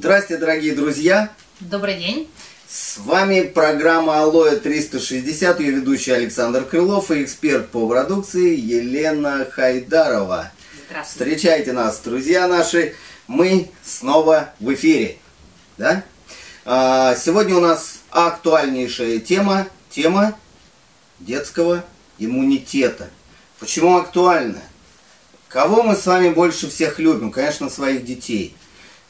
Здрасте, дорогие друзья! Добрый день! С вами программа Алоэ 360, ее ведущий Александр Крылов и эксперт по продукции Елена Хайдарова. Здравствуйте! Встречайте нас, друзья наши! Мы снова в эфире. Да? А, сегодня у нас актуальнейшая тема, тема детского иммунитета. Почему актуальна? Кого мы с вами больше всех любим? Конечно, своих детей.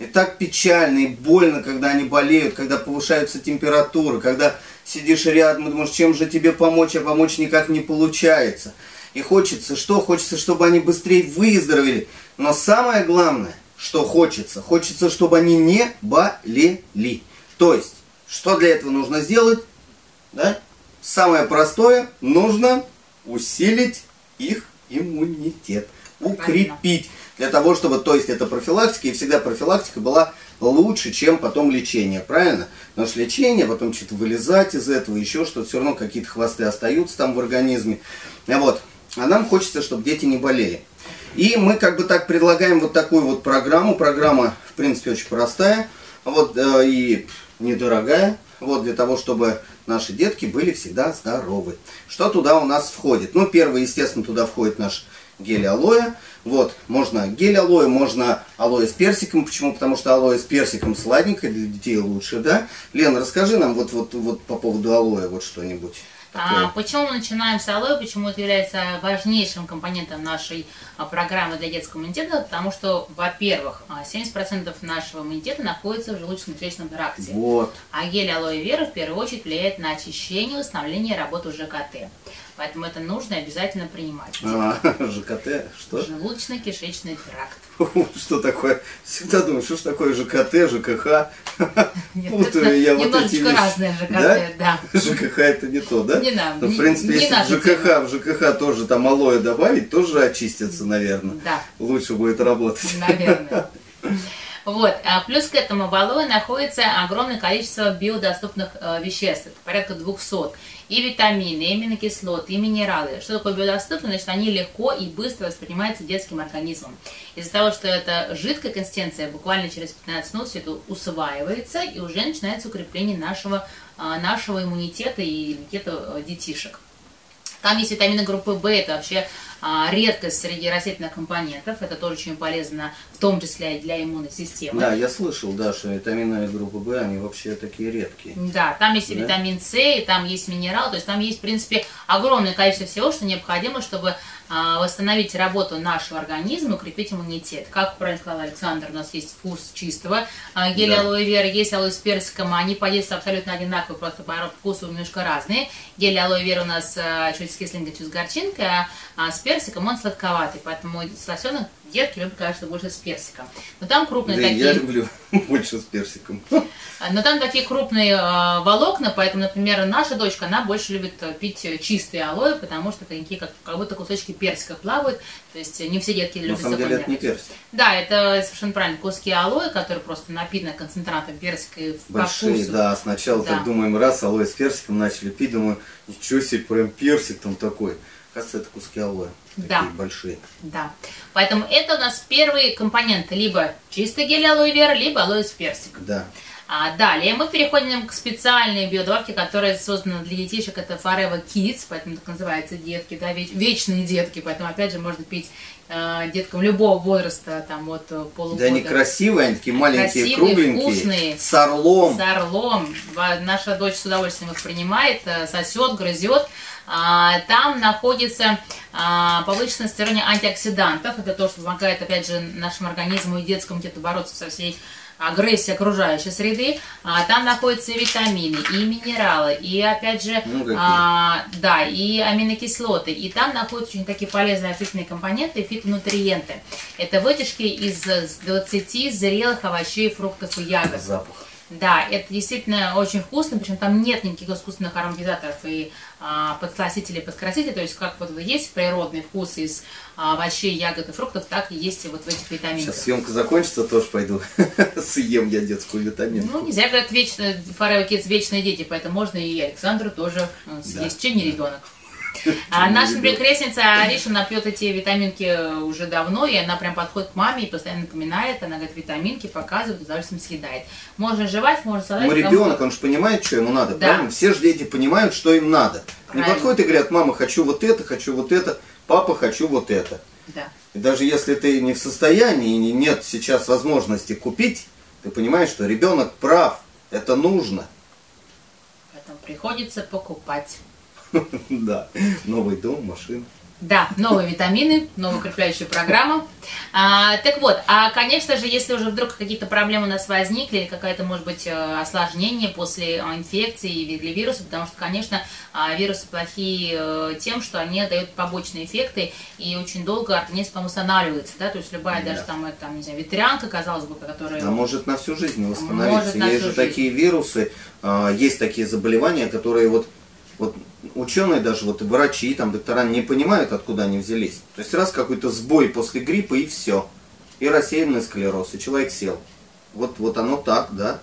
И так печально и больно, когда они болеют, когда повышаются температуры, когда сидишь рядом и думаешь, чем же тебе помочь, а помочь никак не получается. И хочется, что? Хочется, чтобы они быстрее выздоровели. Но самое главное, что хочется, хочется, чтобы они не болели. То есть, что для этого нужно сделать? Да? Самое простое, нужно усилить их иммунитет, укрепить. Для того, чтобы, то есть это профилактика, и всегда профилактика была лучше, чем потом лечение, правильно? Потому что лечение, потом что-то вылезать из этого, еще что-то, все равно какие-то хвосты остаются там в организме. Вот. А нам хочется, чтобы дети не болели. И мы как бы так предлагаем вот такую вот программу. Программа, в принципе, очень простая. Вот, э, и недорогая. Вот, для того, чтобы наши детки были всегда здоровы. Что туда у нас входит? Ну, первый, естественно, туда входит наш гель алоэ. Вот, можно гель алоэ, можно алоэ с персиком. Почему? Потому что алоэ с персиком сладенькое, для детей лучше, да? Лена, расскажи нам вот, вот, вот по поводу алоэ вот что-нибудь. А, почему мы начинаем с алоэ, почему это является важнейшим компонентом нашей а, программы для детского иммунитета? Потому что, во-первых, 70% а, нашего иммунитета находится в желудочно-кишечном тракте. Вот. А гель алоэ вера в первую очередь влияет на очищение, восстановление работы ЖКТ. Поэтому это нужно обязательно принимать. А, ЖКТ, что? Желудочно-кишечный тракт. Что такое? Всегда думаю, что ж такое ЖКТ, ЖКХ? Путаю я вот эти немножечко вещи. разное ЖКТ, Да? да. ЖКХ это не то, да? Не нам, Ну, в принципе, не если в ЖКХ, в ЖКХ тоже там алоэ добавить, тоже очистится, наверное. Да. Лучше будет работать. Наверное. Вот. А плюс к этому в алоэ находится огромное количество биодоступных э, веществ, порядка 200. И витамины, и аминокислоты, и минералы. Что такое биодоступно? Значит, они легко и быстро воспринимаются детским организмом. Из-за того, что это жидкая консистенция, буквально через 15 минут все это усваивается, и уже начинается укрепление нашего, а, нашего иммунитета и иммунитета э, детишек. Там есть витамины группы В, это вообще редкость среди растительных компонентов. Это тоже очень полезно, в том числе и для иммунной системы. Да, я слышал, да, что витамины группы В, они вообще такие редкие. Да, там есть Да. витамин С, и там есть минерал, то есть там есть, в принципе, огромное количество всего, что необходимо, чтобы а, восстановить работу нашего организма, укрепить иммунитет. Как правильно сказал Александр, у нас есть вкус чистого а, геля Да. алоэ вера, есть алоэ с персиком, они по действию абсолютно одинаковые, просто по вкусу немножко разные. Гель алоэ вера у нас а, чуть с кислинкой, чуть с горчинкой, а, а с персиком он сладковатый, поэтому сосенок детки любят, конечно, больше с персиком. Но там крупные Да, такие... я люблю больше с персиком. А, Но там такие крупные э, волокна, поэтому, например, наша дочка, она больше любит э, пить чистые алоэ, потому что такие, как, как будто кусочки персика плавают. То есть не все детки На любят самом деле это не персик. Да, это совершенно правильно. Куски алоэ, которые просто напитаны концентратом персика и по Большие, вкусу. да, сначала Да. так думаем, раз алоэ с персиком начали пить, думаю, ничего себе, прям персик там такой. Кажется, это куски алоэ. Да. Такие большие. Да. Поэтому это у нас первые компоненты. Либо чистый гель алоэ вера, либо алоэ с персиком. Да. А далее мы переходим к специальной биодобавке, которая создана для детишек. Это Forever Kids, поэтому так называется детки, да, веч- вечные детки. Поэтому, опять же, можно пить э, деткам любого возраста, там, от э, полугода. Да они красивые, они такие маленькие, Красивые, кругленькие, вкусные. с орлом. С орлом. Наша дочь с удовольствием их принимает, э, сосет, грызет. А, Там находится а, повышенное содержание антиоксидантов. Это то, что помогает, опять же, нашему организму и детскому где-то бороться со всей агрессией окружающей среды. А, Там находятся и витамины, и минералы, и, опять же, Ну, а, да, и аминокислоты. И там находятся очень такие полезные растительные компоненты и фитонутриенты. Это вытяжки из 20 зрелых овощей, фруктов и ягод. Запах. Да, это действительно очень вкусно, причем там нет никаких искусственных ароматизаторов и а, подсластителей, подкрасителей, то есть как вот есть природный вкус из а, овощей, ягод и фруктов, так и есть и вот в этих витаминах. Сейчас съемка закончится, тоже пойду съем я детскую витаминку. Ну, нельзя говорят, вечно, Forever Kids вечные дети, поэтому можно и Александру тоже э, съесть, чем не ребенок. А наша, крестница Ариша, она пьет эти витаминки уже давно, и она прям подходит к маме и постоянно напоминает, она говорит, витаминки показывает, удовольствием съедает. Можно жевать, можно салать. Ну, ребенок, он же понимает, что ему надо, да. правильно? Все же дети понимают, что им надо. Правильно. Не подходят и говорят, мама, хочу вот это, хочу вот это, папа, хочу вот это. Да. И даже если ты не в состоянии, и нет сейчас возможности купить, ты понимаешь, что ребенок прав, это нужно. Поэтому приходится покупать. Да, новый дом, машина. Да, новые витамины, новая укрепляющая программа. А, так вот, а, конечно же, если уже вдруг какие-то проблемы у нас возникли, или какое-то, может быть, э, осложнение после а, инфекции или вируса, потому что, конечно, а, вирусы плохие э, тем, что они дают побочные эффекты, и очень долго организм там восстанавливается, да, то есть любая да. даже там, там, не знаю, ветрянка, казалось бы, которая... А может на всю жизнь восстановиться. Есть же жизнь. такие вирусы, есть такие заболевания, которые вот ученые даже, вот и врачи, там, доктора не понимают, откуда они взялись. То есть раз какой-то сбой после гриппа и все. И рассеянный склероз, и человек сел. Вот, вот оно так, да.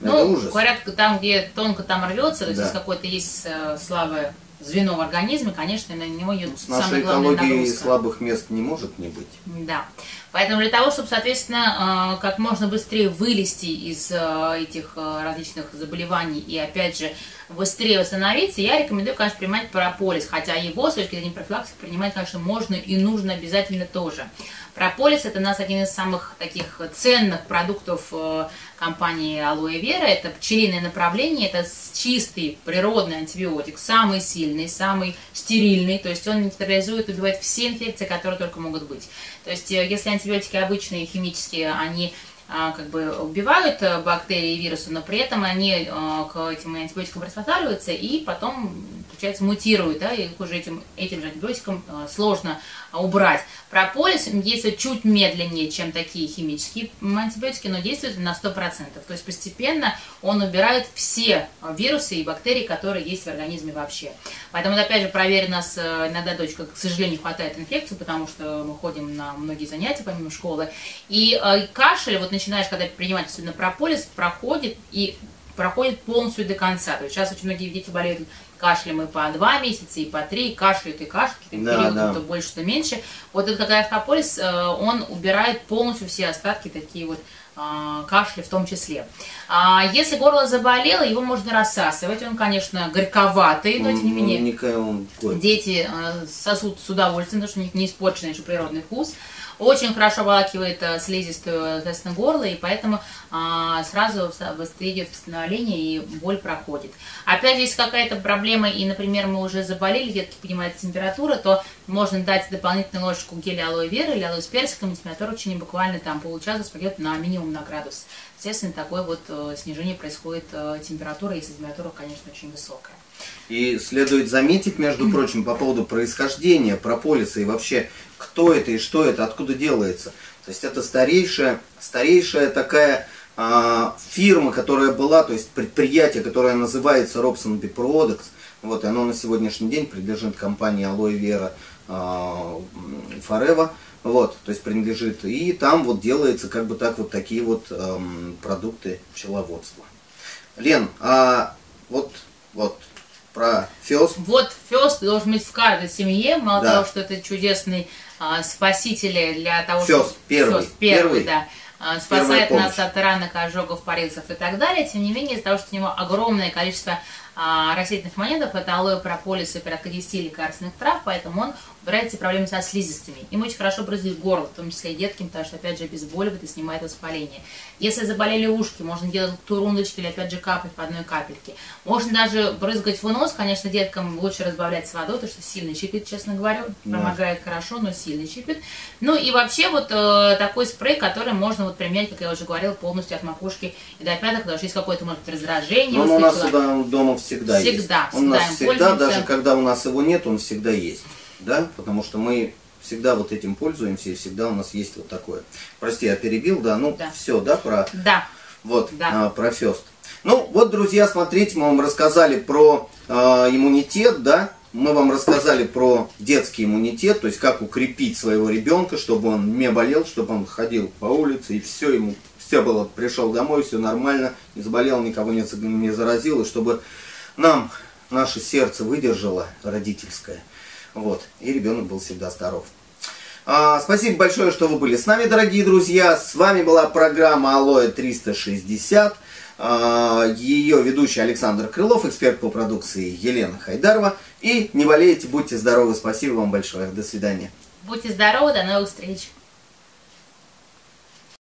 Ну, Это ужас. говорят, там, где тонко там рвется, то есть да. если какое-то есть э, слабое звено в организме, конечно, на него идет ну, С нашей экологией слабых мест не может не быть. Да. Поэтому для того, чтобы, соответственно, э, как можно быстрее вылезти из э, этих э, различных заболеваний и, опять же, быстрее восстановиться, я рекомендую, конечно, принимать прополис, хотя его с точки зрения профилактики принимать, конечно, можно и нужно обязательно тоже. Прополис – это у нас один из самых таких ценных продуктов компании Aloe Vera. Это пчелиное направление, это чистый природный антибиотик, самый сильный, самый стерильный, то есть он нейтрализует, убивает все инфекции, которые только могут быть. То есть если антибиотики обычные, химические, они а, как бы убивают э, бактерии и вирусы, но при этом они э, к этим антибиотикам приспосабливаются и потом, получается, мутируют, да, и уже этим, этим же антибиотикам э, сложно убрать. Прополис действует чуть медленнее, чем такие химические антибиотики, но действует на 100%. То есть постепенно он убирает все вирусы и бактерии, которые есть в организме вообще. Поэтому, опять же, проверь нас, иногда дочка, к сожалению, хватает инфекции, потому что мы ходим на многие занятия помимо школы. И кашель, вот начинаешь, когда принимать особенно прополис, проходит и проходит полностью до конца. То есть сейчас очень многие дети болеют кашлем и по два месяца, и по три, кашляют и кашляют, да, период да. то больше, то меньше. Вот этот как прополис, э, он убирает полностью все остатки, такие вот э, кашли в том числе. А если горло заболело, его можно рассасывать. Он, конечно, горьковатый, но тем не менее дети э, сосут с удовольствием, потому что у них не испорченный еще природный вкус. Очень хорошо обволакивает э, слизистую, соответственно, горло, и поэтому а, сразу быстрее идет восстановление и боль проходит. Опять же, если какая-то проблема, и, например, мы уже заболели, детки поднимается температура, то можно дать дополнительную ложечку геля алоэ веры или алоэ с персиком, и температура в течение буквально там получаса спадет на минимум на градус. Естественно, такое вот э, снижение происходит э, температуры, если температура, конечно, очень высокая. И следует заметить, между прочим, по поводу происхождения прополиса и вообще, кто это и что это, откуда делается. То есть это старейшая, старейшая такая а, фирма, которая была, то есть предприятие, которое называется Robson Products. Вот, и оно на сегодняшний день принадлежит компании Aloe Vera а, Forever. Вот, то есть принадлежит. И там вот делается как бы так вот такие вот эм, продукты пчеловодства. Лен, а вот, вот про Фест. Вот Фест должен быть в каждой семье, мало да. того, что это чудесный а, спаситель для того, Фест, чтобы... первый. Фест, первый, первый, да. А, спасает нас от ранок, ожогов, порезов и так далее. Тем не менее, из-за того, что у него огромное количество растительных компонентов, это алоэ, прополис и порядка 10 лекарственных трав, поэтому он убирает эти проблемы со слизистыми. Им очень хорошо брызгает горло, в том числе и деткам, потому что, опять же, обезболивает и снимает воспаление. Если заболели ушки, можно делать турундочки или, опять же, капать по одной капельке. Можно даже брызгать в нос, конечно, деткам лучше разбавлять с водой, потому что сильно чипит, честно говоря, помогает да. хорошо, но сильно чипит. Ну и вообще вот э, такой спрей, который можно вот применять, как я уже говорила, полностью от макушки и до пяток, потому что есть какое-то, может быть, раздражение. Ну, у нас всегда дома всегда, всегда есть. Всегда, Он у нас всегда, даже когда у нас его нет, он всегда есть да, потому что мы всегда вот этим пользуемся, и всегда у нас есть вот такое. Прости, я перебил, да, ну да. все, да, про, да. Вот, да. А, про Фест. Ну, вот, друзья, смотрите, мы вам рассказали про э, иммунитет, да, мы вам рассказали про детский иммунитет, то есть как укрепить своего ребенка, чтобы он не болел, чтобы он ходил по улице, и все ему, все было, пришел домой, все нормально, не заболел, никого не, не заразил, и чтобы нам наше сердце выдержало родительское. Вот. И ребенок был всегда здоров. А, спасибо большое, что вы были с нами, дорогие друзья. С вами была программа Алоэ 360. А, ее ведущий Александр Крылов, эксперт по продукции Елена Хайдарова. И не болейте, будьте здоровы. Спасибо вам большое. До свидания. Будьте здоровы, до новых встреч.